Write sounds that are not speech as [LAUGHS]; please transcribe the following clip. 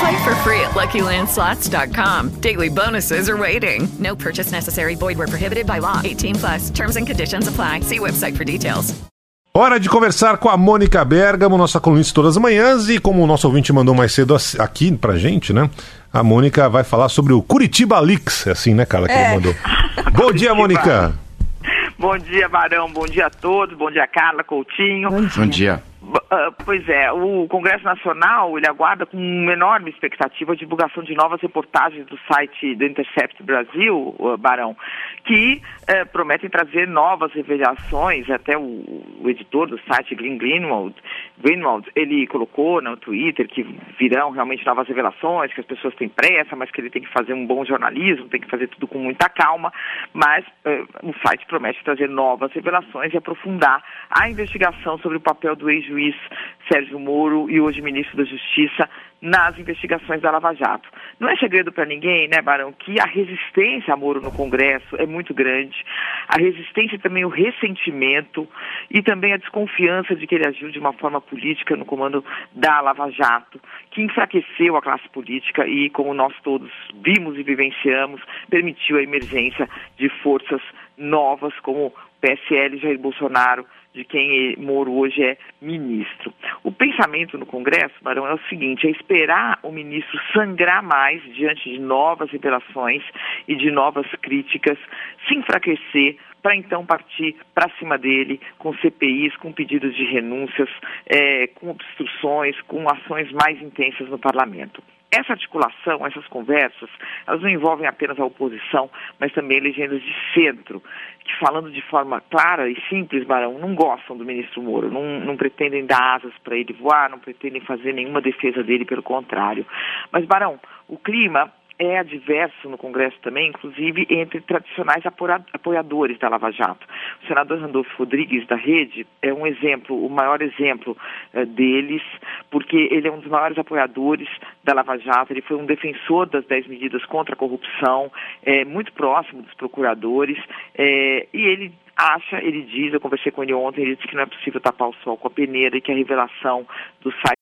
Play for free at LuckyLandSlots.com. Daily bonuses are waiting. No purchase necessary. Void where prohibited by law. 18 plus. Terms and conditions apply. See website for details. Hora de conversar com a Mônica Bergamo, nossa colunista todas as manhãs, e como o nosso ouvinte mandou mais cedo aqui pra gente, né? A Mônica vai falar sobre o Curitiba Leaks, é assim, né, Carla, que É. ele mandou. [LAUGHS] Bom dia, Mônica. Bom dia, Barão. Bom dia a todos. Bom dia, Carla Coutinho. Bom dia. B- ah, pois é, o Congresso Nacional ele aguarda com uma enorme expectativa a divulgação de novas reportagens do site do Intercept Brasil, ah, Barão, que eh, prometem trazer novas revelações. Até o, o editor do site, Glenn Greenwald, Greenwald, ele colocou no Twitter que virão realmente novas revelações, que as pessoas têm pressa, mas que ele tem que fazer um bom jornalismo, tem que fazer tudo com muita calma. Mas eh, o site promete trazer novas revelações e aprofundar a investigação sobre o papel do ex-juiz Sérgio Moro e hoje ministro da Justiça nas investigações da Lava Jato. Não é segredo para ninguém, né, Barão, que a resistência a Moro no Congresso é muito grande, a resistência também o ressentimento e também a desconfiança de que ele agiu de uma forma política no comando da Lava Jato, que enfraqueceu a classe política e, como nós todos vimos e vivenciamos, permitiu a emergência de forças novas como PSL Jair Bolsonaro, de quem Moro hoje é ministro. O pensamento no Congresso, Barão, é o seguinte: é esperar o ministro sangrar mais diante de novas revelações e de novas críticas, se enfraquecer para então partir para cima dele com CPIs, com pedidos de renúncias, eh, com obstruções, com ações mais intensas no parlamento. Essa articulação, essas conversas, elas não envolvem apenas a oposição, mas também legendas de centro, que falando de forma clara e simples, Barão, não gostam do ministro Moro, não, não pretendem dar asas para ele voar, não pretendem fazer nenhuma defesa dele, pelo contrário. Mas, Barão, o clima é adverso no Congresso também, inclusive entre tradicionais apoia- apoiadores da Lava Jato. O senador Randolfo Rodrigues, da Rede, é um exemplo, o maior exemplo eh, deles, porque ele é um dos maiores apoiadores da Lava Jato, ele foi um defensor das 10 medidas contra a corrupção, é, muito próximo dos procuradores, é, e ele acha, ele diz, eu conversei com ele ontem, ele disse que não é possível tapar o sol com a peneira e que a revelação do site